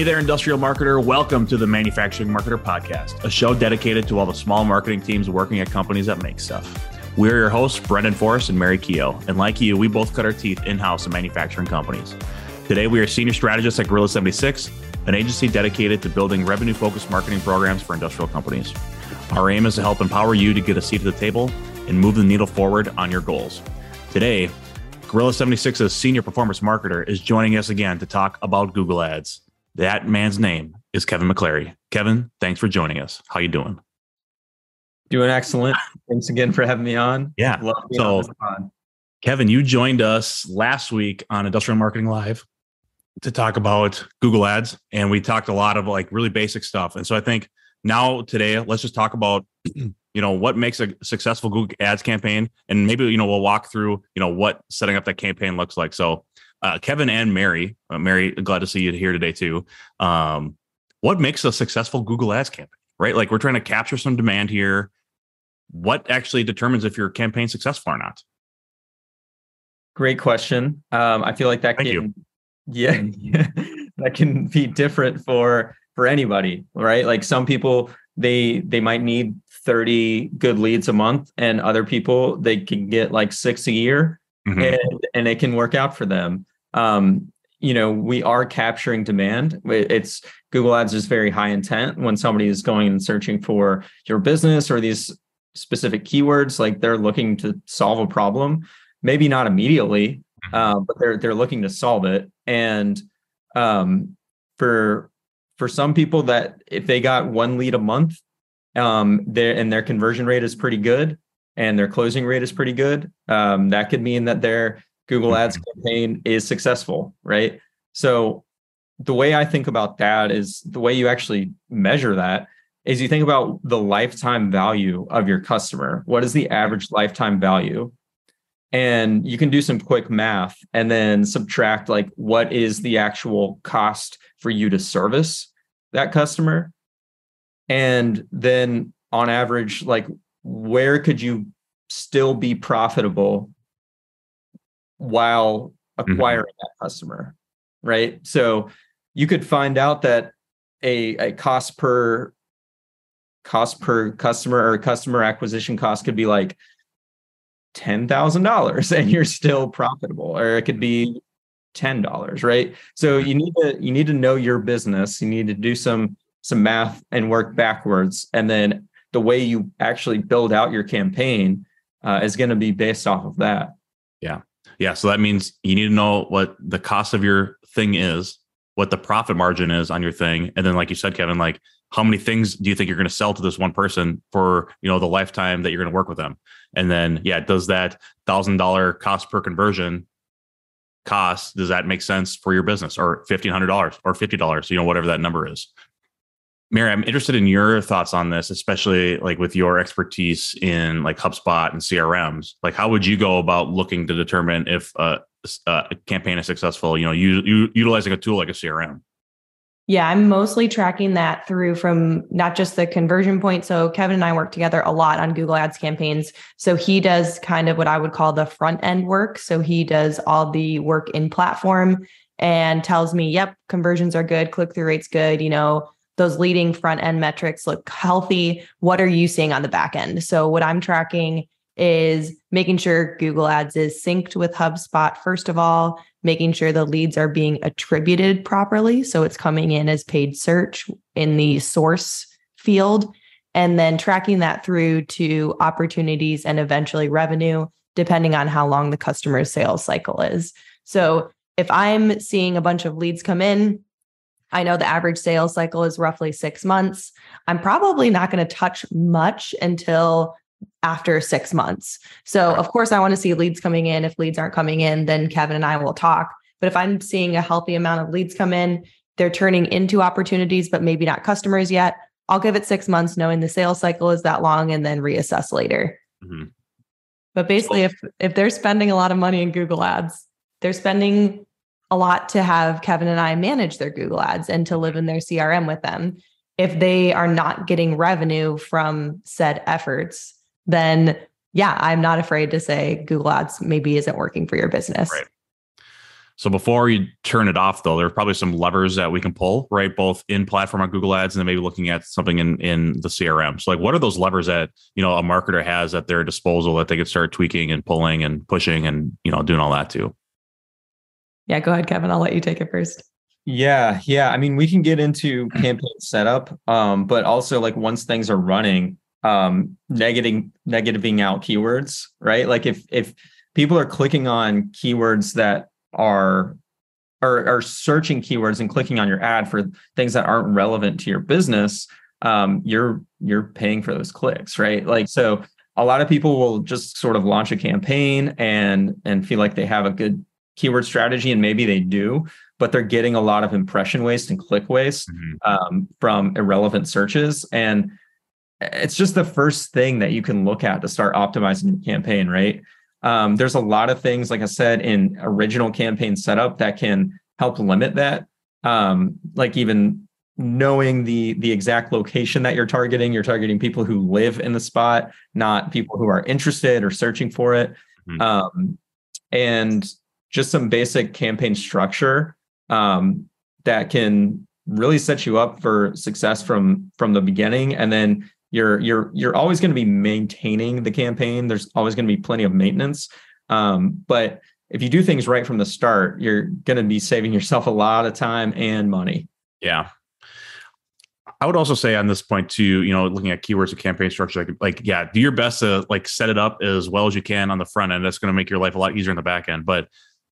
Hey there, industrial marketer. Welcome to the Manufacturing Marketer Podcast, a show dedicated to all the small marketing teams working at companies that make stuff. We're your hosts, Brendon Forrest and Mary Keogh. And like you, we both cut our teeth in house in manufacturing companies. Today, we are senior strategists at Gorilla 76, an agency dedicated to building revenue focused marketing programs for industrial companies. Our aim is to help empower you to get a seat at the table and move the needle forward on your goals. Today, Gorilla 76's senior performance marketer is joining us again to talk about Google Ads. That man's name is Kevin McClary. Kevin, thanks for joining us. How you doing? Doing excellent. Thanks again for having me on. Yeah. so, on Kevin, you joined us last week on Industrial Marketing Live to talk about Google Ads, and we talked a lot of like really basic stuff. And so I think now today, let's just talk about you know what makes a successful Google Ads campaign, and maybe you know we'll walk through you know what setting up that campaign looks like. So uh, Kevin and Mary. Uh, Mary, glad to see you here today too. Um, what makes a successful Google Ads campaign? Right, like we're trying to capture some demand here. What actually determines if your campaign successful or not? Great question. Um, I feel like that Thank can, you. yeah, that can be different for for anybody, right? Like some people they they might need 30 good leads a month and other people they can get like six a year mm-hmm. and and it can work out for them um, you know, we are capturing demand. It's Google Ads is very high intent when somebody is going and searching for your business or these specific keywords, like they're looking to solve a problem, maybe not immediately, mm-hmm. uh, but they're they're looking to solve it. And um, for for some people that if they got one lead a month, um, their and their conversion rate is pretty good and their closing rate is pretty good, um, that could mean that they're Google Ads mm-hmm. campaign is successful, right? So the way I think about that is the way you actually measure that is you think about the lifetime value of your customer. What is the average lifetime value? And you can do some quick math and then subtract like what is the actual cost for you to service that customer? And then on average, like where could you still be profitable while mm-hmm. acquiring mm-hmm. that customer, right? So you could find out that a, a cost per cost per customer or customer acquisition cost could be like $10,000 and you're still profitable or it could be $10, right? So you need to you need to know your business, you need to do some some math and work backwards and then the way you actually build out your campaign uh, is going to be based off of that. Yeah. Yeah. So that means you need to know what the cost of your thing is, what the profit margin is on your thing. And then, like you said, Kevin, like how many things do you think you're going to sell to this one person for, you know, the lifetime that you're going to work with them? And then, yeah, does that thousand dollar cost per conversion cost, does that make sense for your business or $1,500 or $50, you know, whatever that number is? Mary, I'm interested in your thoughts on this, especially like with your expertise in like HubSpot and CRMs. Like, how would you go about looking to determine if a, a campaign is successful? You know, you, you, utilizing a tool like a CRM. Yeah, I'm mostly tracking that through from not just the conversion point. So Kevin and I work together a lot on Google Ads campaigns. So he does kind of what I would call the front end work. So he does all the work in platform and tells me, "Yep, conversions are good, click through rates good." You know, those leading front end metrics look healthy. What are you seeing on the back end? So, what I'm tracking is making sure Google Ads is synced with HubSpot, first of all, making sure the leads are being attributed properly. So, it's coming in as paid search in the source field, and then tracking that through to opportunities and eventually revenue, depending on how long the customer's sales cycle is. So, if I'm seeing a bunch of leads come in, I know the average sales cycle is roughly six months. I'm probably not going to touch much until after six months. So, of course, I want to see leads coming in. If leads aren't coming in, then Kevin and I will talk. But if I'm seeing a healthy amount of leads come in, they're turning into opportunities, but maybe not customers yet. I'll give it six months, knowing the sales cycle is that long, and then reassess later. Mm-hmm. But basically, if if they're spending a lot of money in Google Ads, they're spending a lot to have Kevin and I manage their Google ads and to live in their CRM with them. If they are not getting revenue from said efforts, then yeah, I'm not afraid to say Google ads maybe isn't working for your business. Right. So before you turn it off, though, there's probably some levers that we can pull, right? Both in platform on Google Ads and then maybe looking at something in in the CRM. So like, what are those levers that you know a marketer has at their disposal that they could start tweaking and pulling and pushing and you know doing all that too? Yeah, go ahead, Kevin. I'll let you take it first. Yeah, yeah. I mean, we can get into campaign setup, um, but also like once things are running, um, negating negativing out keywords, right? Like if if people are clicking on keywords that are are, are searching keywords and clicking on your ad for things that aren't relevant to your business, um, you're you're paying for those clicks, right? Like so a lot of people will just sort of launch a campaign and and feel like they have a good keyword strategy and maybe they do but they're getting a lot of impression waste and click waste mm-hmm. um, from irrelevant searches and it's just the first thing that you can look at to start optimizing your campaign right um, there's a lot of things, like I said, in original campaign setup that can help limit that. Um, like even knowing the the exact location that you're targeting, you're targeting people who live in the spot, not people who are interested or searching for it. Mm-hmm. Um, and just some basic campaign structure um, that can really set you up for success from from the beginning. And then you're you're you're always going to be maintaining the campaign. There's always going to be plenty of maintenance. Um, but if you do things right from the start you're going to be saving yourself a lot of time and money. Yeah. I would also say on this point too, you know, looking at keywords and campaign structure, like, like, yeah, do your best to like set it up as well as you can on the front end. That's going to make your life a lot easier in the back end. But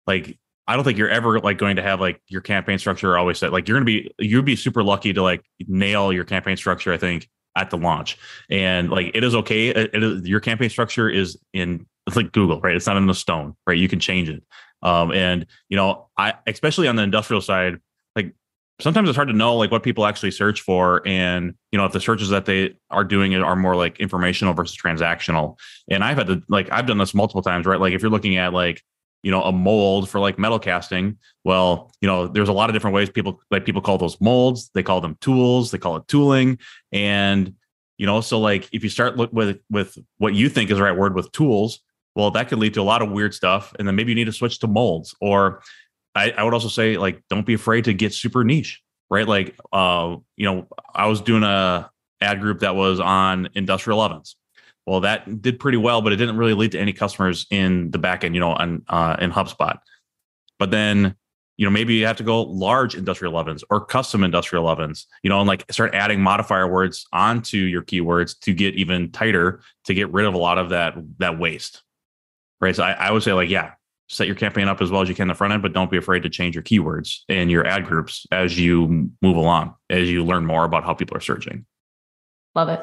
like, I don't think you're ever like going to have like your campaign structure always set. Like, you're to be, you'd be super lucky to like nail your campaign structure. I think at the launch. And like it is okay. It, it is, your campaign structure is in it's like Google, right? It's not in the stone, right? You can change it. Um, and you know, I especially on the industrial side, like sometimes it's hard to know like what people actually search for and you know if the searches that they are doing it are more like informational versus transactional and i've had to like i've done this multiple times right like if you're looking at like you know a mold for like metal casting. Well you know there's a lot of different ways people like people call those molds. They call them tools. They call it tooling. And you know so like if you start look with with what you think is the right word with tools well that could lead to a lot of weird stuff. And then maybe you need to switch to molds. Or i, I would also say like don't be afraid to get super niche right? Like uh you know i was doing a ad group that was on industrial ovens well, that did pretty well, but it didn't really lead to any customers in the backend, you know, on uh, in HubSpot. But then, you know, maybe you have to go large industrial ovens or custom industrial ovens, you know, and like start adding modifier words onto your keywords to get even tighter to get rid of a lot of that that waste. Right. So I, I would say like, yeah, set your campaign up as well as you can the front end, but don't be afraid to change your keywords and your ad groups as you move along, as you learn more about how people are searching. Love it.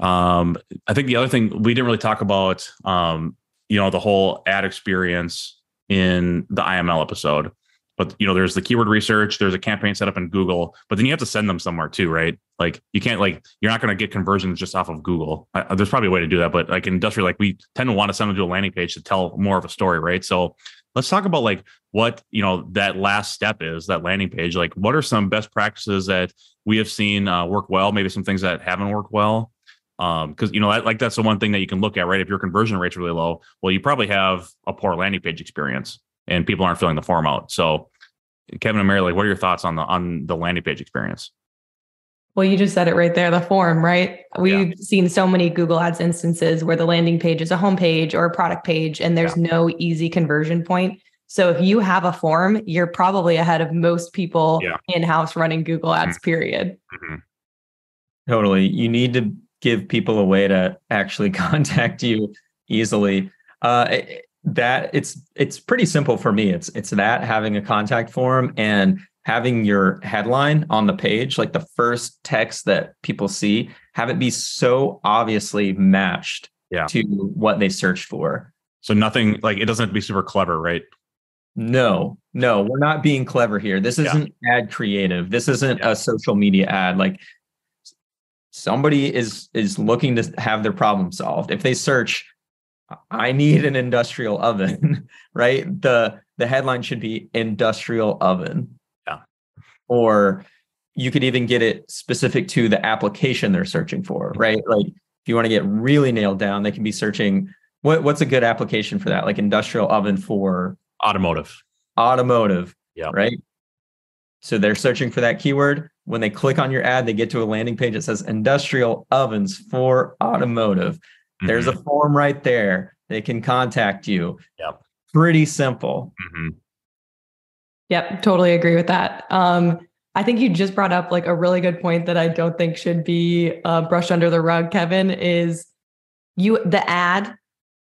Um, I think the other thing we didn't really talk about, um, you know, the whole ad experience in the IML episode. But you know, there's the keyword research, there's a campaign set up in Google, but then you have to send them somewhere too, right? Like you can't like you're not going to get conversions just off of Google. I, there's probably a way to do that, but like in industrial, like we tend to want to send them to a landing page to tell more of a story, right? So let's talk about like what you know that last step is that landing page. Like what are some best practices that we have seen uh, work well? Maybe some things that haven't worked well um because you know like that's the one thing that you can look at right if your conversion rate's really low well you probably have a poor landing page experience and people aren't filling the form out so kevin and mary like what are your thoughts on the on the landing page experience well you just said it right there the form right we've yeah. seen so many google ads instances where the landing page is a home page or a product page and there's yeah. no easy conversion point so if you have a form you're probably ahead of most people yeah. in-house running google ads mm-hmm. period mm-hmm. totally you need to give people a way to actually contact you easily. Uh, that it's it's pretty simple for me. It's it's that having a contact form and having your headline on the page, like the first text that people see, have it be so obviously matched yeah. to what they searched for. So nothing like it doesn't have to be super clever, right? No, no, we're not being clever here. This isn't yeah. ad creative. This isn't yeah. a social media ad. Like somebody is is looking to have their problem solved if they search i need an industrial oven right the the headline should be industrial oven yeah or you could even get it specific to the application they're searching for right like if you want to get really nailed down they can be searching what what's a good application for that like industrial oven for automotive automotive. Yeah. Right. So they're searching for that keyword. When they click on your ad, they get to a landing page that says industrial ovens for automotive. There's Mhm. a form right there. They can contact you. Yep. Pretty simple. Mhm. Yep, totally agree with that. Um, I think you just brought up like a really good point that I don't think should be uh, brushed under the rug. Kevin is you. The ad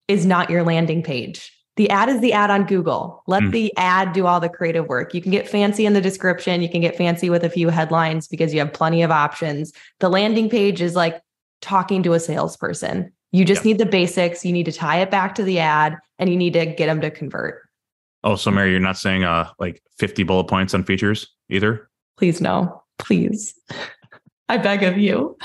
is not your landing page. The ad is the ad on Google. Let Mm. the ad do all the creative work. You can get fancy in the description. You can get fancy with a few headlines because you have plenty of options. The landing page is like talking to a salesperson. You just Yeah. need the basics. You need to tie it back to the ad and you need to get them to convert. Oh, so Mary, you're not saying uh like 50 bullet points on features either? Please no, please. I beg of you.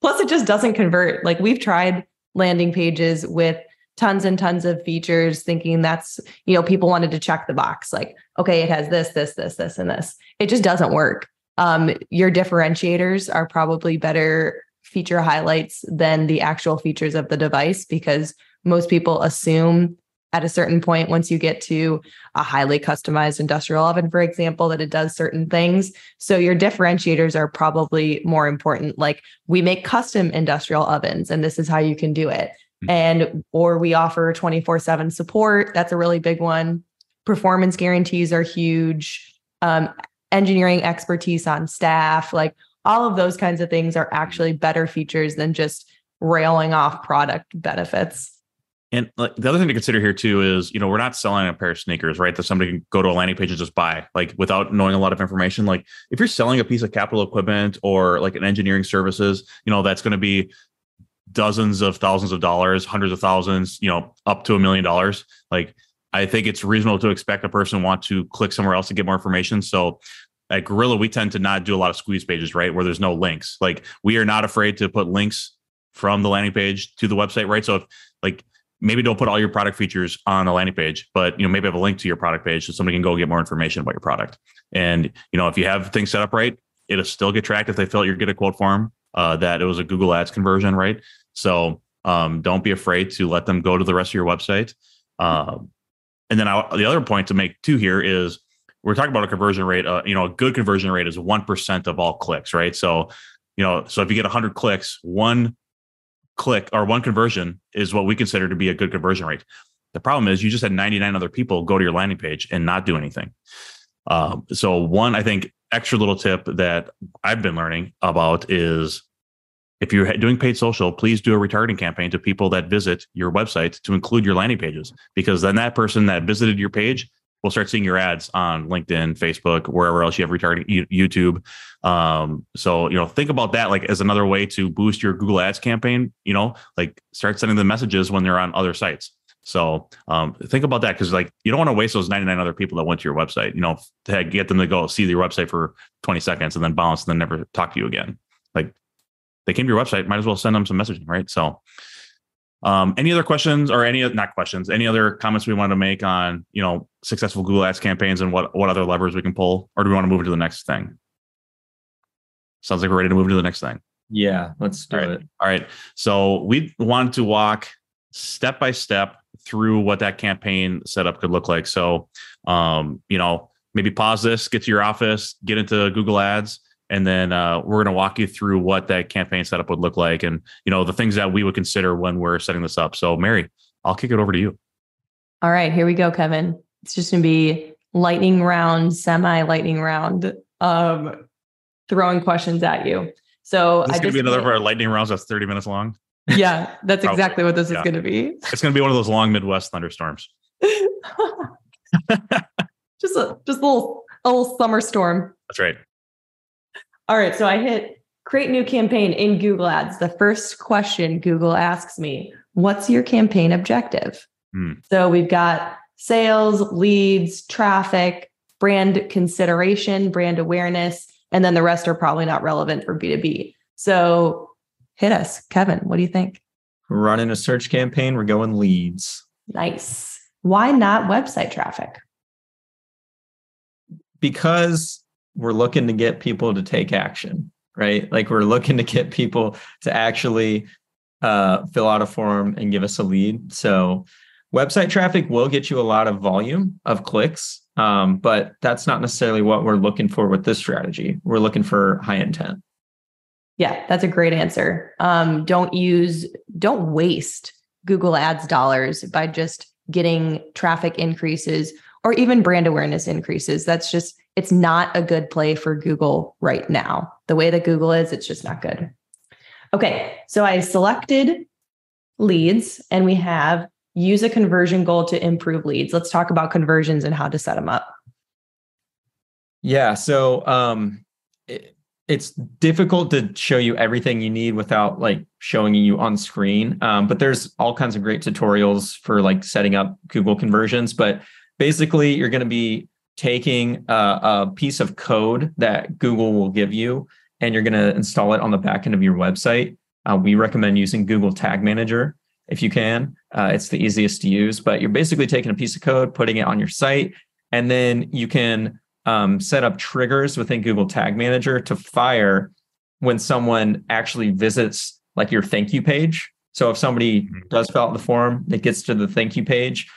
Plus, it just doesn't convert. Like we've tried landing pages with tons and tons of features, thinking that's, you know, people wanted to check the box. Like, okay, it has this, this, this, this, and this. It just doesn't work. Um, your differentiators are probably better feature highlights than the actual features of the device because most people assume at a certain point once you get to a highly customized industrial oven for example that it does certain things so your differentiators are probably more important like we make custom industrial ovens and this is how you can do it. And or we offer 24/7 support that's a really big one performance guarantees are huge um, engineering expertise on staff like all of those kinds of things are actually better features than just railing off product benefits And like the other thing to consider here too is, you know, we're not selling a pair of sneakers, right? That somebody can go to a landing page and just buy, like without knowing a lot of information. Like if you're selling a piece of capital equipment or like an engineering services, you know, that's going to be dozens of thousands of dollars, hundreds of thousands, you know, up to a million dollars. Like I think it's reasonable to expect a person want to click somewhere else to get more information. So at Gorilla, we tend to not do a lot of squeeze pages, right? Where there's no links. Like we are not afraid to put links from the landing page to the website, right? So if like maybe don't put all your product features on the landing page, but you know, maybe have a link to your product page so somebody can go get more information about your product. And you know, if you have things set up right, it'll still get tracked if they fill out your get a quote form, uh, that it was a Google Ads conversion, right? So um, don't be afraid to let them go to the rest of your website. Um, and then I, the other point to make too here is we're talking about a conversion rate. Uh, you know, a good conversion rate is one percent of all clicks, right? So, you know, so if you get 100 clicks, one click or one conversion is what we consider to be a good conversion rate. The problem is you just had 99 other people go to your landing page and not do anything. Um, so one, I think extra little tip that I've been learning about is if you're doing paid social, please do a retargeting campaign to people that visit your website to include your landing pages, because then that person that visited your page will start seeing your ads on LinkedIn, Facebook, wherever else you have retargeting, YouTube. Um, so you know, think about that like as another way to boost your Google Ads campaign. You know, like start sending them messages when they're on other sites. So um, think about that because like you don't want to waste those 99 other people that went to your website. You know, to get them to go see your website for 20 seconds and then bounce and then never talk to you again. Like they came to your website, might as well send them some messaging, right? So um, any other questions or any not questions, any other comments we want to make on, you know, successful Google Ads campaigns and what what other levers we can pull, or do we want to move to the next thing? Sounds like we're ready to move to the next thing. Yeah, let's do All right. it. All right. So we wanted to walk step by step through what that campaign setup could look like. So, um, you know, maybe pause this, get to your office, get into Google Ads, and then uh, we're going to walk you through what that campaign setup would look like, and you know the things that we would consider when we're setting this up. So, Mary, I'll kick it over to you. All right, here we go, Kevin. It's just going to be lightning round, semi lightning round, um, throwing questions at you. So This I is going to be another of our lightning rounds that's 30 minutes long. yeah, that's exactly what this yeah. is going to be. It's going to be one of those long Midwest thunderstorms. just a just a little a little summer storm. That's right. All right, so I hit create new campaign in Google Ads. The first question Google asks me, "What's your campaign objective?" Hmm. So we've got sales, leads, traffic, brand consideration, brand awareness, and then the rest are probably not relevant for B2B. So hit us, Kevin. What do you think? We're running a search campaign. We're going leads Nice. Why not website traffic? because we're looking to get people to take action, right? Like we're looking to get people to actually uh, fill out a form and give us a lead. So website traffic will get you a lot of volume of clicks, Um, but that's not necessarily what we're looking for with this strategy. We're looking for high intent. Yeah, that's a great answer. Um, don't use, don't waste Google Ads dollars by just getting traffic increases or even brand awareness increases. That's just, it's not a good play for Google right now. The way that Google is, it's just not good. Okay, so I selected leads and we have use a conversion goal to improve leads. Let's talk about conversions and how to set them up. Yeah, so um, it, it's difficult to show you everything you need without like showing you on screen. Um, but there's all kinds of great tutorials for like setting up Google conversions. But basically, you're going to be taking a, a piece of code that Google will give you, and you're going to install it on the back end of your website. Uh, we recommend using Google Tag Manager if you can. Uh, it's the easiest to use, but you're basically taking a piece of code, putting it on your site, and then you can um, set up triggers within Google Tag Manager to fire when someone actually visits like your thank you page. So if somebody mm-hmm. does fill out the form, it gets to the thank you page,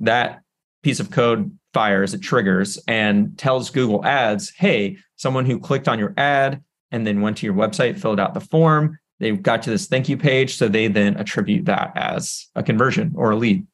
that piece of code fires, it triggers and tells Google Ads, hey, someone who clicked on your ad and then went to your website, filled out the form, they got to this thank you page. So they then attribute that as a conversion or a lead.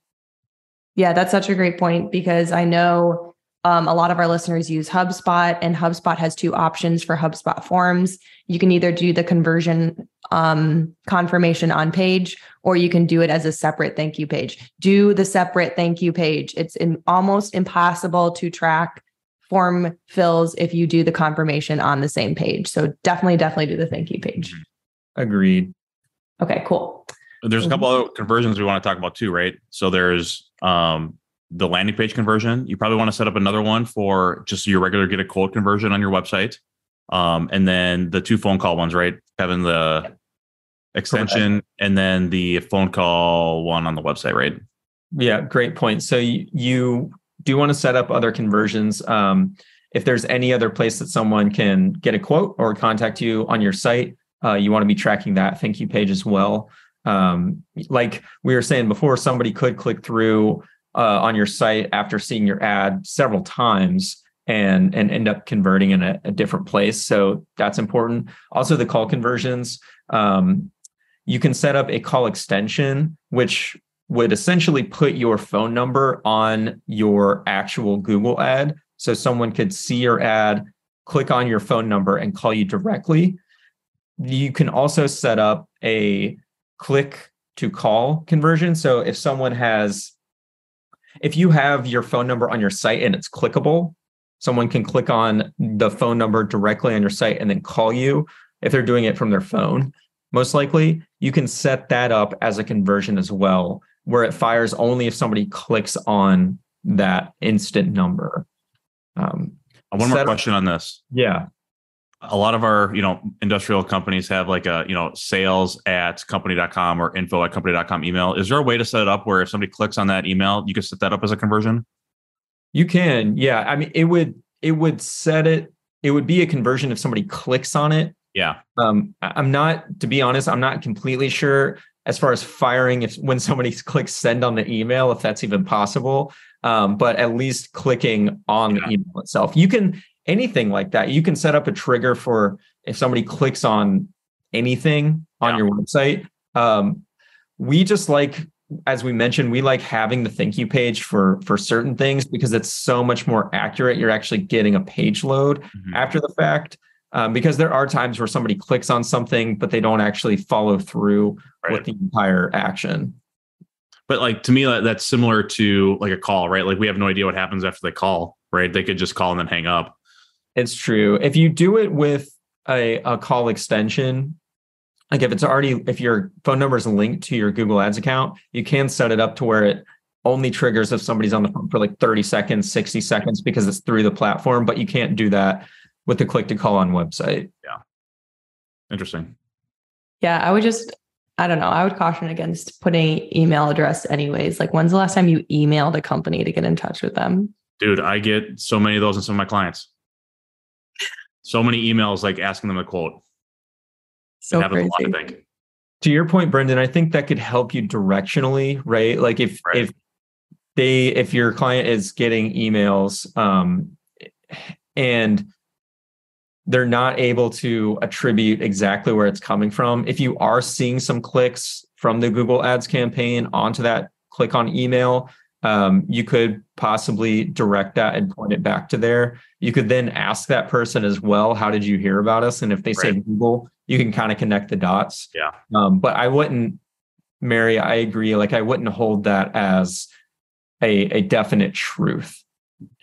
Yeah, that's such a great point because I know um, a lot of our listeners use HubSpot, and HubSpot has two options for HubSpot forms. You can either do the conversion um, confirmation on page, or you can do it as a separate thank you page. Do the separate thank you page. It's in, almost impossible to track form fills if you do the confirmation on the same page. So definitely, definitely do the thank you page. Agreed. Okay, cool. There's a couple of conversions we want to talk about too, right? So there's um, the landing page conversion. You probably want to set up another one for just your regular get a quote conversion on your website. Um, and then the two phone call ones, right? Having the yep. extension Correct. and then the phone call one on the website, right? Yeah, great point. So you, you do want to set up other conversions. Um, if there's any other place that someone can get a quote or contact you on your site, uh, you want to be tracking that thank you page as well. Um, like we were saying before, somebody could click through uh, on your site after seeing your ad several times and and end up converting in a, a different place. So that's important. Also, the call conversions. Um, you can set up a call extension, which would essentially put your phone number on your actual Google ad. So someone could see your ad, click on your phone number, and call you directly you can also set up a click to call conversion. So if someone has, if you have your phone number on your site and it's clickable, someone can click on the phone number directly on your site and then call you if they're doing it from their phone. Most likely, you can set that up as a conversion as well, where it fires only if somebody clicks on that instant number. Um, One more question on this. Yeah a lot of our you know industrial companies have like a you know sales at company.com or info at company.com email. Is there a way to set it up where if somebody clicks on that email you can set that up as a conversion? You can yeah. I mean it would it would set it it would be a conversion if somebody clicks on it. Yeah. Um i'm not to be honest i'm not completely sure as far as firing if when somebody clicks send on the email if that's even possible. Um, but at least clicking on yeah. the email itself. You can anything like that. You can set up a trigger for if somebody clicks on anything on yeah. your website. Um, we just like, as we mentioned, we like having the thank you page for for certain things because it's so much more accurate. You're actually getting a page load mm-hmm. after the fact. Um, because there are times where somebody clicks on something, but they don't actually follow through right. with the entire action. But like to me, that's similar to like a call, right? Like we have no idea what happens after they call, right? They could just call and then hang up. It's true. If you do it with a, a call extension, like if it's already if your phone number is linked to your Google Ads account, you can set it up to where it only triggers if somebody's on the phone for like 30 seconds, 60 seconds because it's through the platform, but you can't do that with the click to call on website. Yeah. Interesting. Yeah, I would just I don't know. I would caution against putting email address anyways. Like when's the last time you emailed a company to get in touch with them? Dude, I get so many of those in some of my clients so many emails like asking them a quote. So crazy. Lot, I think. To your point, Brendon, I think that could help you directionally, right? Like if right. if they if your client is getting emails um, and they're not able to attribute exactly where it's coming from if you are seeing some clicks from the google ads campaign onto that click on email um, you could possibly direct that and point it back to there. You could then ask that person as well, how did you hear about us? And if they say Google, you can kind of connect the dots. Yeah. Um, but I wouldn't, Mary, I agree. Like I wouldn't hold that as a, a definite truth.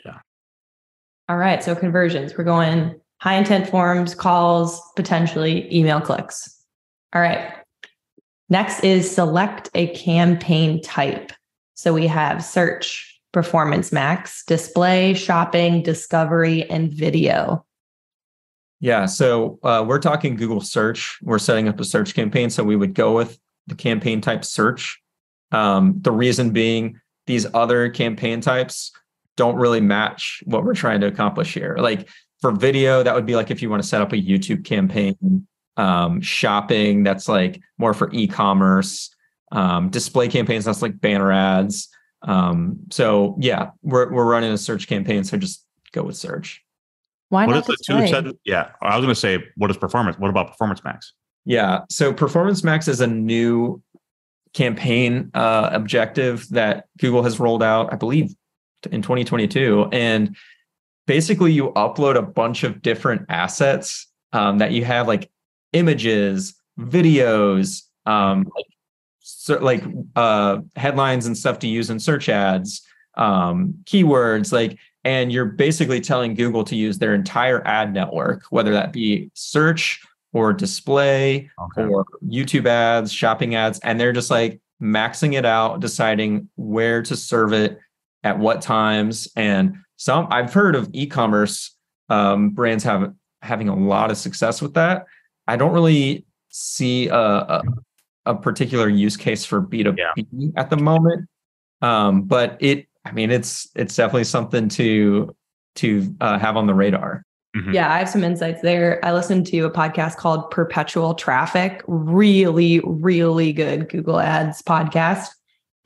Yeah. All right. So conversions, we're going high intent forms, calls, potentially email clicks. All right. Next is select a campaign type. So we have search, performance max, display, shopping, discovery, and video. Yeah. So uh, we're talking Google search. We're setting up a search campaign. So we would go with the campaign type search. Um, the reason being these other campaign types don't really match what we're trying to accomplish here. Like for video, that would be like if you want to set up a YouTube campaign, um, shopping, that's like more for e-commerce, um, display campaigns, that's like banner ads. Um, so yeah, we're we're running a search campaign. So just go with search. Why What not is the two display? Yeah, I was going to say, what is performance? What about performance max? Yeah. So Performance Max is a new campaign uh, objective that Google has rolled out, I believe, in 2022. And basically, you upload a bunch of different assets um, that you have, like images, videos, um, like, so, like uh, headlines and stuff to use in search ads, um, keywords, like. And you're basically telling Google to use their entire ad network, whether that be search or display Okay. or YouTube ads, shopping ads, and they're just like maxing it out, deciding where to serve it at what times. And some I've heard of e-commerce um, brands have having a lot of success with that. I don't really see a, a, a particular use case for B2B at the moment. Um, but it, I mean, it's it's definitely something to to uh, have on the radar. Mhm. Yeah, I have some insights there. I listened to a podcast called Perpetual Traffic, really, really good Google Ads podcast.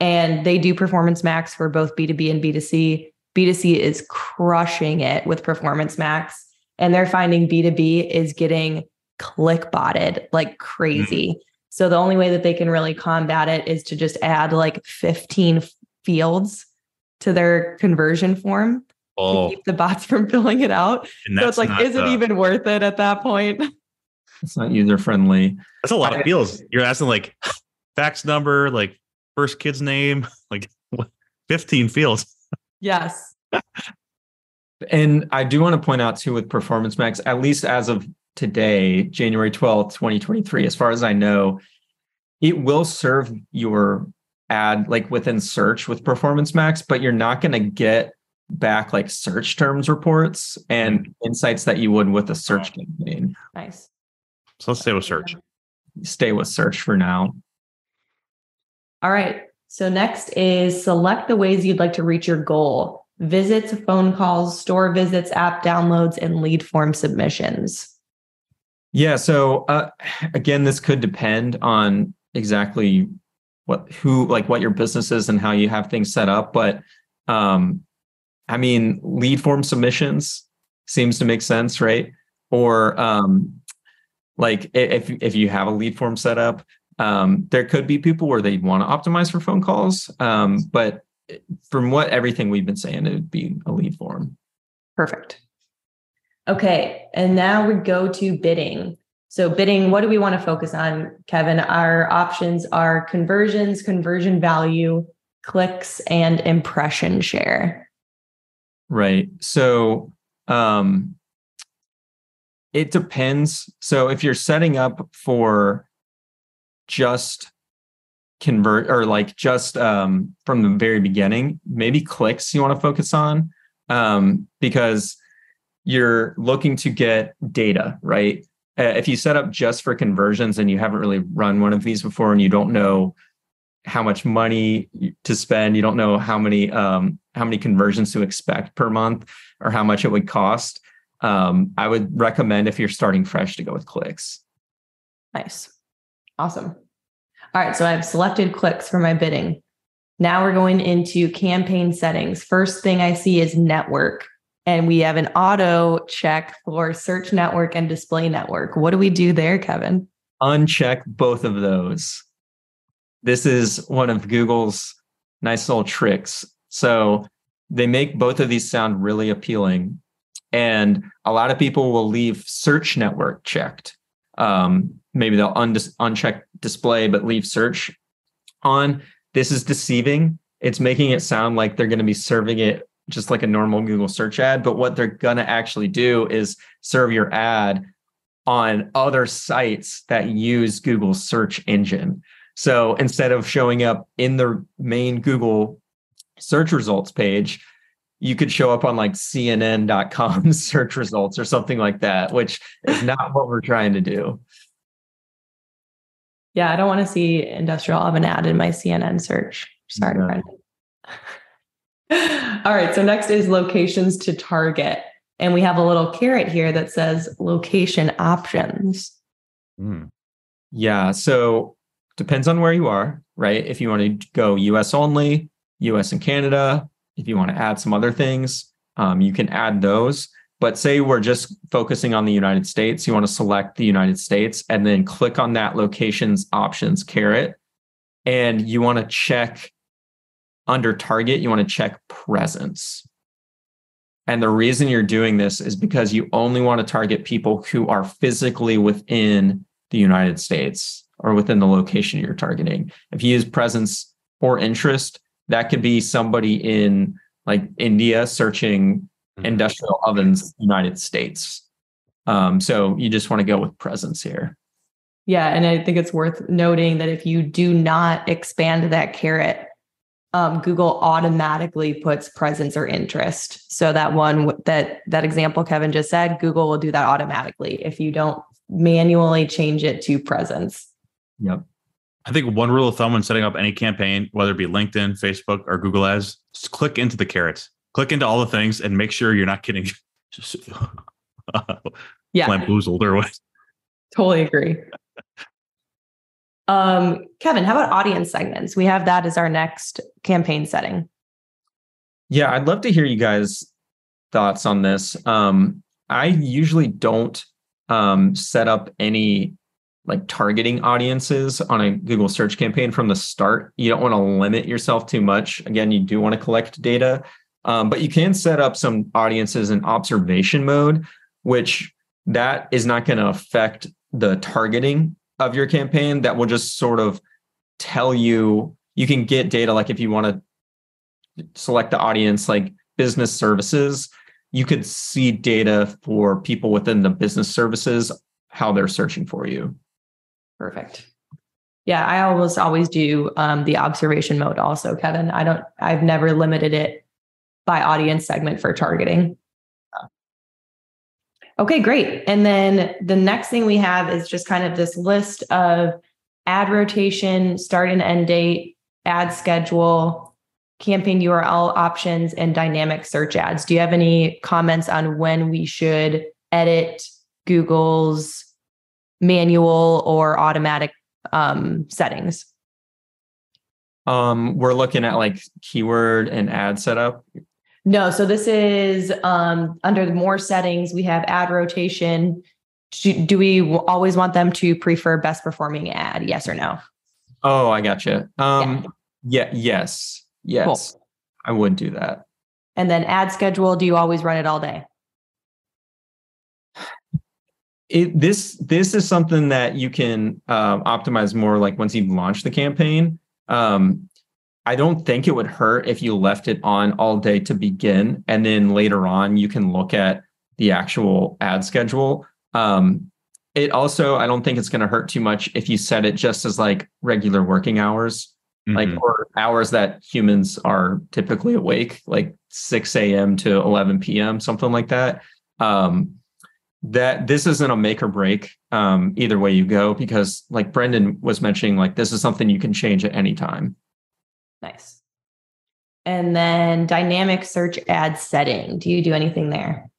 And they do Performance Max for both B2B and B2C. B2C is crushing it with Performance Max. And they're finding B2B is getting click botted like crazy. So the only way that they can really combat it is to just add like 15 fields to their conversion form Oh, to keep the bots from filling it out. and So it's like, not, is it uh, even worth it at that point? It's not user friendly. That's a lot of fields. You're asking like fax number, like first kid's name, like 15 fields. yes. And I do want to point out too with Performance Max, at least as of today, January 12th, 2023, as far as I know, it will serve your ad like within search with Performance Max, but you're not going to get back like search terms reports and insights that you would with a search campaign. Nice. So let's stay with search. Stay with search for now. All right. So next is select the ways you'd like to reach your goal. Visits, phone calls, store visits, app downloads, and lead form submissions. Yeah. So uh, again, this could depend on exactly what who like what your business is and how you have things set up. But um, I mean, lead form submissions seems to make sense, right? Or um, like if if you have a lead form set up, um, there could be people where they want to optimize for phone calls. Um, but from what everything we've been saying, it would be a lead form. Perfect. Okay. And now we go to bidding. So, bidding, what do we want to focus on, Kevin? Our options are conversions, conversion value, clicks, and impression share. Right. So um it depends. So if you're setting up for just convert or like just um from the very beginning, maybe clicks you want to focus on um because you're looking to get data, right? Uh, if you set up just for conversions and you haven't really run one of these before and you don't know how much money to spend you don't know how many um, how many conversions to expect per month or how much it would cost um, i would recommend if you're starting fresh to go with clicks Nice. Awesome. All right. So I've selected clicks for my bidding. Now we're going into campaign settings. First thing I see is network. And we have an auto check for search network and display network. What do we do there, Kevin? Uncheck both of those. This is one of Google's nice little tricks. So they make both of these sound really appealing. And a lot of people will leave search network checked. Um, maybe they'll un- uncheck display, but leave search on. This is deceiving. It's making it sound like they're going to be serving it just like a normal Google search ad. But what they're going to actually do is serve your ad on other sites that use Google's search engine. So instead of showing up in the main Google search results page, you could show up on like CNN.com search results or something like that, which is not what we're trying to do. Yeah, I don't want to see industrial oven ad in my CNN search. Sorry, no. friend. All right. So next is locations to target. And we have a little caret here that says location options. Mm. Yeah. So depends on where you are, right? If you want to go US only, US and Canada, if you want to add some other things, um, you can add those. But say we're just focusing on the United States, you want to select the United States and then click on that locations options caret. And you want to check under target, you want to check presence. And the reason you're doing this is because you only want to target people who are physically within the United States or within the location you're targeting. If you use presence or interest, that could be somebody in like India searching mm-hmm. industrial ovens, United States. Um, so you just want to go with presence here. Yeah. And I think it's worth noting that if you do not expand that caret, um, Google automatically puts presence or interest. So that one that that example Kevin just said, Google will do that automatically if you don't manually change it to presence. Yep. I think one rule of thumb when setting up any campaign, whether it be LinkedIn, Facebook, or Google Ads, just click into the carets, click into all the things, and make sure you're not getting just yeah. bamboozled or what. Totally agree. Um, Kevin, how about audience segments? We have that as our next campaign setting. Yeah, I'd love to hear you guys' thoughts on this. Um, I usually don't um, set up any like targeting audiences on a Google search campaign from the start. You don't want to limit yourself too much. Again, you do want to collect data, um, but you can set up some audiences in observation mode, which that is not going to affect the targeting of your campaign. That will just sort of tell you you can get data like if you want to select the audience like business services you could see data for people within the business services how they're searching for you Perfect. Yeah, I almost always do um, the observation mode also, Kevin. I don't, I've never limited it by audience segment for targeting. Okay, great. And then the next thing we have is just kind of this list of ad rotation, start and end date, ad schedule, campaign URL options, and dynamic search ads. Do you have any comments on when we should edit Google's manual or automatic um, settings? Um, we're looking at like keyword and ad setup. No, so this is um, under the more settings. We have ad rotation. Do, do we always want them to prefer best performing ad? Yes or no? Oh, I gotcha. Um, yeah. yeah yes. Yes. Cool. I would do that. And then ad schedule. Do you always run it all day? it, this this is something that you can uh, optimize more like once you've launched the campaign. Um, I don't think it would hurt if you left it on all day to begin, and then later on you can look at the actual ad schedule. Um, it also, I don't think it's going to hurt too much if you set it just as like regular working hours, mm-hmm. like or hours that humans are typically awake, like 6 a.m. to 11 p.m., something like that. Um, that this isn't a make or break um, either way you go because like brendon was mentioning like this is something you can change at any time nice and then dynamic search ad setting do you do anything there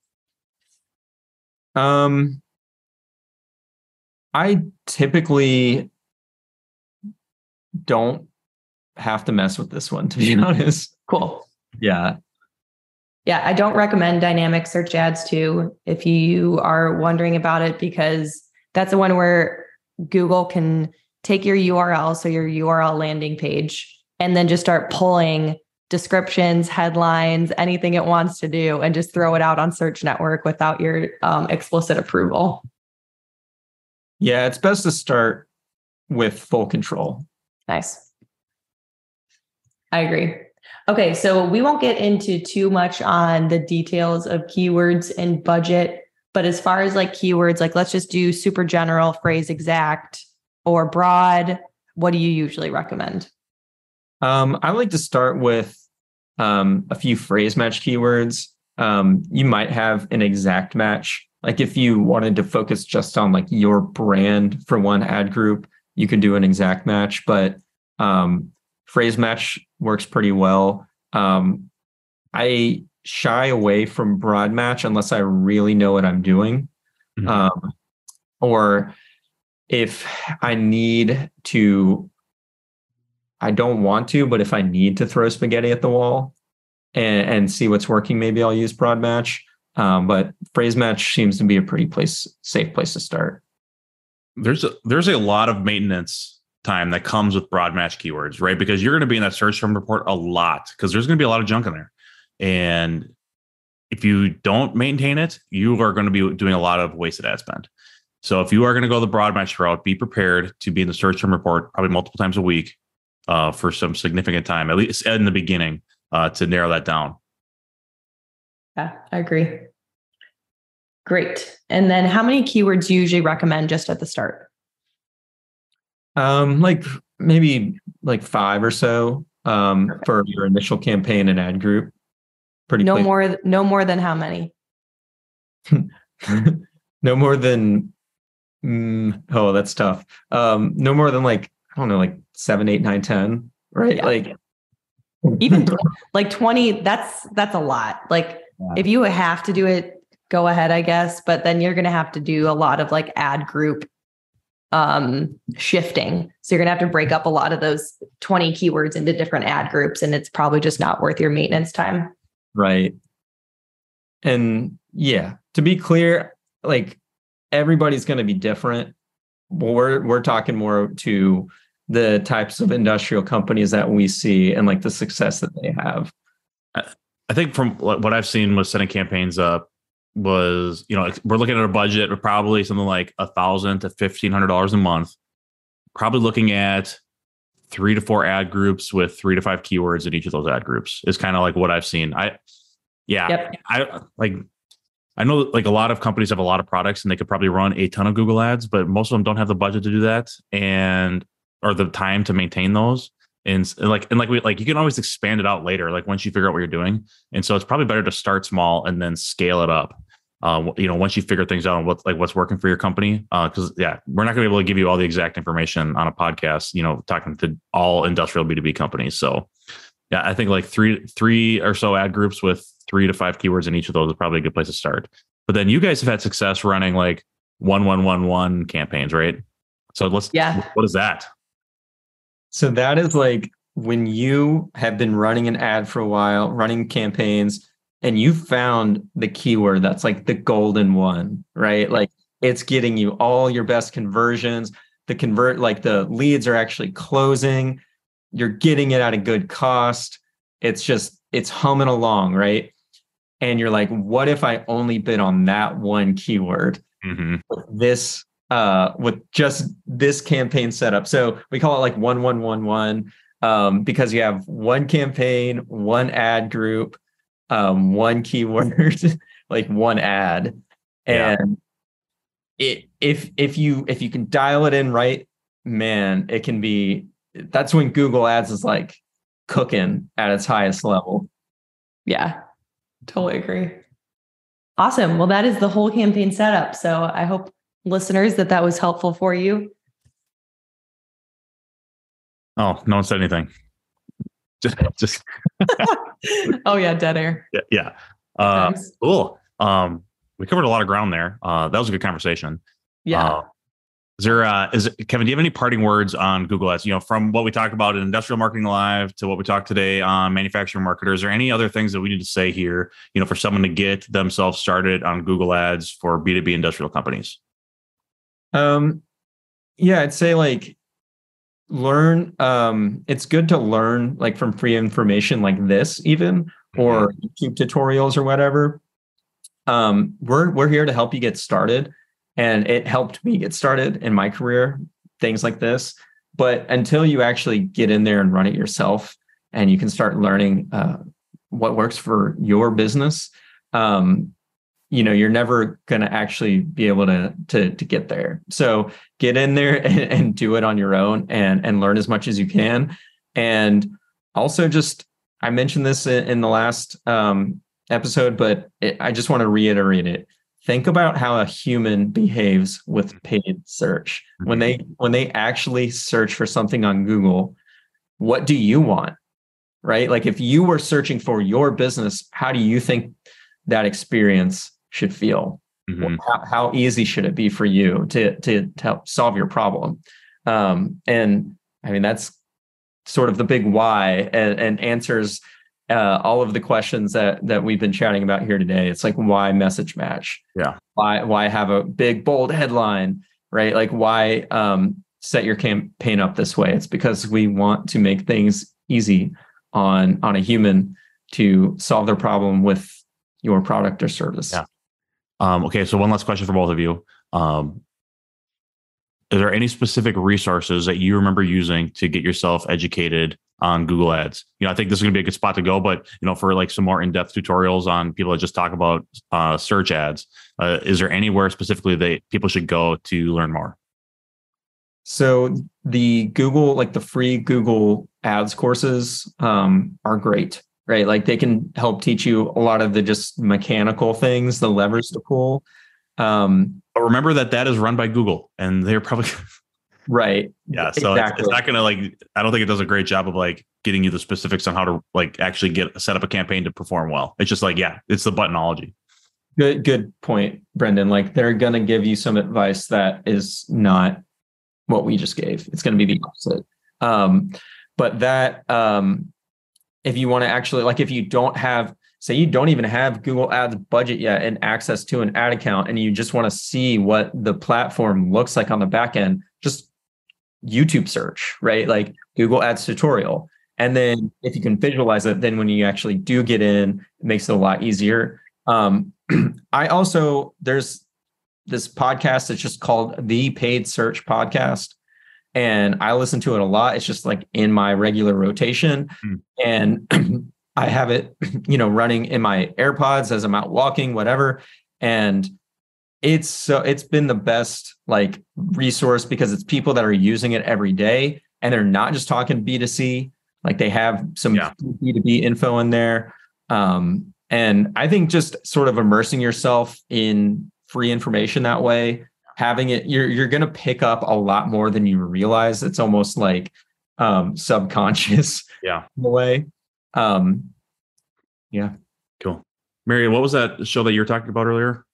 um i typically don't have to mess with this one to be honest. Cool. Yeah. Yeah, I don't recommend dynamic search ads too if you are wondering about it because that's the one where Google can take your URL, so your URL landing page, and then just start pulling descriptions, headlines, anything it wants to do, and just throw it out on Search Network without your um, explicit approval. Yeah, it's best to start with full control. Nice. I agree. Okay, so we won't get into too much on the details of keywords and budget, but as far as like keywords, like let's just do super general, phrase exact, or broad. What do you usually recommend? Um, I like to start with um, a few phrase match keywords. Um, you might have an exact match. Like if you wanted to focus just on like your brand for one ad group, you could do an exact match. But um, phrase match works pretty well. Um, I shy away from broad match unless I really know what I'm doing. Mm-hmm. Um, or if I need to, I don't want to, but if I need to throw spaghetti at the wall and, and see what's working, maybe I'll use broad match. Um, but phrase match seems to be a pretty place, safe place to start. There's a, there's a lot of maintenance time that comes with broad match keywords, right? Because you're going to be in that search term report a lot because there's going to be a lot of junk in there. And if you don't maintain it, you are going to be doing a lot of wasted ad spend. So if you are going to go the broad match route, be prepared to be in the search term report probably multiple times a week uh, for some significant time, at least in the beginning, uh, to narrow that down. Yeah, I agree. Great. And then how many keywords do you usually recommend just at the start? Um, like maybe like five or so um, for your initial campaign and ad group. Pretty no more no more than how many? no more than mm, oh that's tough. Um, no more than like I don't know like seven, eight, nine, ten, right? Yeah. Like even like 20 that's that's a lot like yeah. if you have to do it go ahead i guess but then you're going to have to do a lot of like ad group um, shifting. So you're going to have to break up a lot of those 20 keywords into different ad groups, and it's probably just not worth your maintenance time. Right. And yeah, to be clear, like everybody's going to be different. well We're we're talking more to the types of industrial companies that we see and like the success that they have. I think from what I've seen with setting campaigns up, was you know we're looking at a budget of probably something like a thousand to fifteen hundred dollars a month probably looking at three to four ad groups with three to five keywords in each of those ad groups is kind of like what i've seen i yeah yep. i like i know like a lot of companies have a lot of products and they could probably run a ton of google ads but most of them don't have the budget to do that and or the time to maintain those. And, like and like we like you can always expand it out later like once you figure out what you're doing. And so it's probably better to start small and then scale it up uh, you know once you figure things out on what like what's working for your company because uh, yeah we're not going to be able to give you all the exact information on a podcast you know talking to all industrial b2b companies. So yeah i think like three three or so ad groups with three to five keywords in each of those is probably a good place to start. But then you guys have had success running like one one one one campaigns right? So let's yeah. what is that so that is like when you have been running an ad for a while, running campaigns, and you found the keyword that's like the golden one, right? Like it's getting you all your best conversions. The convert, like the leads are actually closing. You're getting it at a good cost. It's just, it's humming along, right? And you're like, what if I only bid on that one keyword? Mm-hmm. This uh, with just this campaign setup. So we call it like one one one one um, because you have one campaign, one ad group, um, one keyword, like one ad, and yeah. it if if you if you can dial it in right, man, it can be. That's when Google Ads is like cooking at its highest level. Yeah, totally agree. Awesome. Well, that is the whole campaign setup. So I hope listeners that that was helpful for you? Oh, no one said anything. Just, just. oh yeah, dead air. Yeah, yeah. Uh, cool. Um, we covered a lot of ground there. Uh, that was a good conversation. Yeah. Uh, Is there uh is it, Kevin, do you have any parting words on Google Ads? You know, from what we talked about in industrial marketing live to what we talked today on manufacturing marketers, or any other things that we need to say here, you know, for someone to get themselves started on Google Ads for B2B industrial companies? Um yeah, I'd say like learn um it's good to learn like from free information like this even or YouTube tutorials or whatever. Um we're we're here to help you get started and it helped me get started in my career things like this but until you actually get in there and run it yourself and you can start learning uh, what works for your business um, you know you're never going to actually be able to, to to get there. So get in there and, and do it on your own and and learn as much as you can. And also just i mentioned this in, in the last um, episode but it, i just want to reiterate it. Think about how a human behaves with mm-hmm. paid search. When they mm-hmm. when they actually search for something on google what do you want right? Like if you were searching for your business how do you think that experience should feel mm-hmm. how, how, easy should it be for you to to, to help solve your problem um, and i mean that's sort of the big why and, and answers uh, all of the questions that that we've been chatting about here today. It's like why message match? Yeah. Why why have a big bold headline? Right? Like why um, set your campaign up this way? It's because we want to make things easy on on a human to solve their problem with your product or service. Yeah. Um, okay. So one last question for both of you. Um, is there any specific resources that you remember using to get yourself educated on Google Ads. You know, I think this is going to be a good spot to go. But you know, for like some more in-depth tutorials on people that just talk about uh, search ads, uh, is there anywhere specifically that people should go to learn more? So the Google, like the free Google Ads courses, um, are great. Right, like they can help teach you a lot of the just mechanical things, the levers to pull. Um, but remember that that is run by Google, and they're probably Right. Yeah. So exactly. it's, it's, not going to like, I don't think it does a great job of like getting you the specifics on how to like actually get set up a campaign to perform well. It's just like, yeah, it's the buttonology. Good, good point, Brendon. Like they're going to give you some advice that is not what we just gave. It's going to be the opposite. Um, but that, um, if you want to actually, like, if you don't have, say, you don't even have Google Ads budget yet and access to an ad account, and you just want to see what the platform looks like on the back end, just YouTube search, right? Like Google Ads tutorial. And then if you can visualize it, then when you actually do get in, it makes it a lot easier. Um, I also, there's this podcast that's just called the Paid Search Podcast. And I listen to it a lot. It's just like in my regular rotation. Mm. And I have it, you know, running in my AirPods as I'm out walking, whatever. And it's so it's been the best like resource because it's people that are using it every day and they're not just talking b2c like they have some yeah. b2b info in there um, and i think just sort of immersing yourself in free information that way having it you're you're going to pick up a lot more than you realize it's almost like um, subconscious yeah in a way um, yeah cool mary what was that show that you were talking about earlier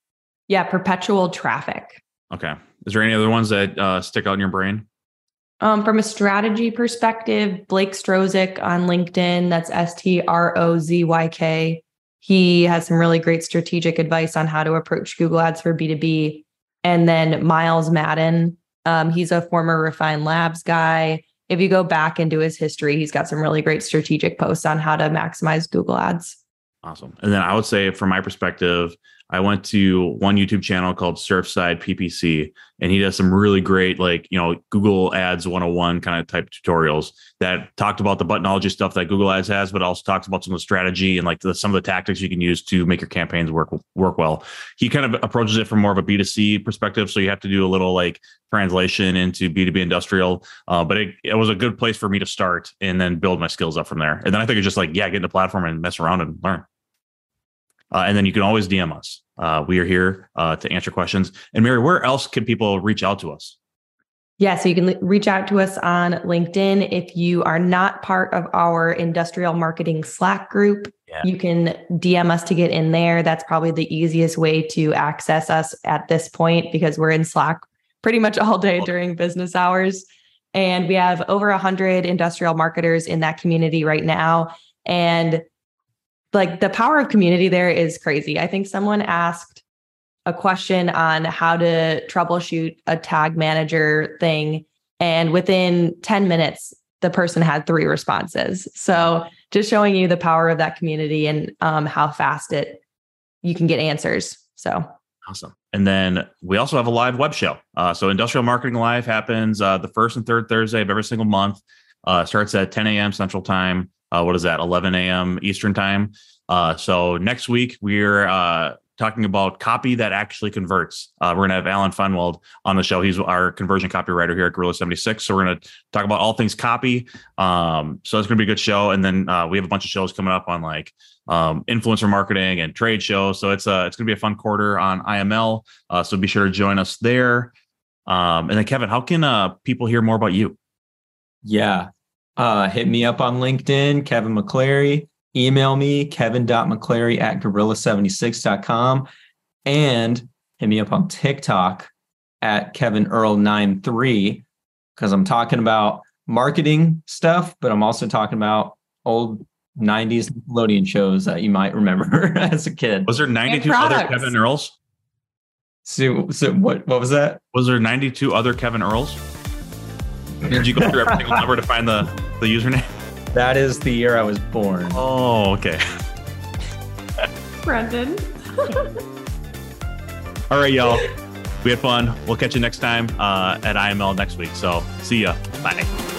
yeah, perpetual traffic. Okay. Is there any other ones that uh, stick out in your brain? Um, from a strategy perspective, Blake Strozyk on LinkedIn, that's S T R O Z Y K. He has some really great strategic advice on how to approach Google Ads for B2B. And then Miles Madden, um, he's a former Refined Labs guy. If you go back into his history, he's got some really great strategic posts on how to maximize Google Ads. Awesome. And then I would say, from my perspective, I went to one YouTube channel called Surfside PPC, and he does some really great, like, you know, Google Ads 101 kind of type tutorials that talked about the buttonology stuff that Google Ads has, but also talks about some of the strategy and like the, some of the tactics you can use to make your campaigns work work well. He kind of approaches it from more of a B2C perspective. So you have to do a little like translation into B2B industrial. Uh, but it, it was a good place for me to start and then build my skills up from there. And then I think it's just like, yeah, get in the platform and mess around and learn. Uh, and then you can always DM us. Uh, we are here uh, to answer questions. And Mary, where else can people reach out to us? Yeah, so you can reach out to us on LinkedIn. If you are not part of our industrial marketing Slack group, yeah. you can DM us to get in there. That's probably the easiest way to access us at this point because we're in Slack pretty much all day during business hours. And we have over 100 industrial marketers in that community right now. And like the power of community there is crazy. I think someone asked a question on how to troubleshoot a tag manager thing. And within 10 minutes, the person had three responses. So just showing you the power of that community and um, how fast it you can get answers. So awesome. And then we also have a live web show. Uh, so Industrial Marketing Live happens uh, the first and third Thursday of every single month. Uh, starts at 10 a.m. Central Time. Uh, what is that? 11 a.m. Eastern Time. Uh, so next week we're uh, talking about copy that actually converts. Uh, we're going to have Alan Funwald on the show. He's our conversion copywriter here at Gorilla 76. So we're going to talk about all things copy. Um, so it's going to be a good show. And then uh, we have a bunch of shows coming up on like um, influencer marketing and trade shows. So it's uh, it's going to be a fun quarter on IML. Uh, so be sure to join us there. Um, and then Kevin, how can people hear more about you? Yeah. Uh, hit me up on LinkedIn, Kevin McClary email me, kevin.mcclary at gorilla76.com, and hit me up on TikTok at Kevin Earl93, because I'm talking about marketing stuff, but I'm also talking about old 90s Nickelodeon shows that you might remember as a kid. Was there 92 other Kevin Earls? So, so what, what was that? Was there 92 other Kevin Earls? Did you go through every single number to find the, the username? That is the year I was born. Oh, okay. Brendon. All right, y'all. We had fun. We'll catch you next time uh, at IML next week. So see ya. Bye.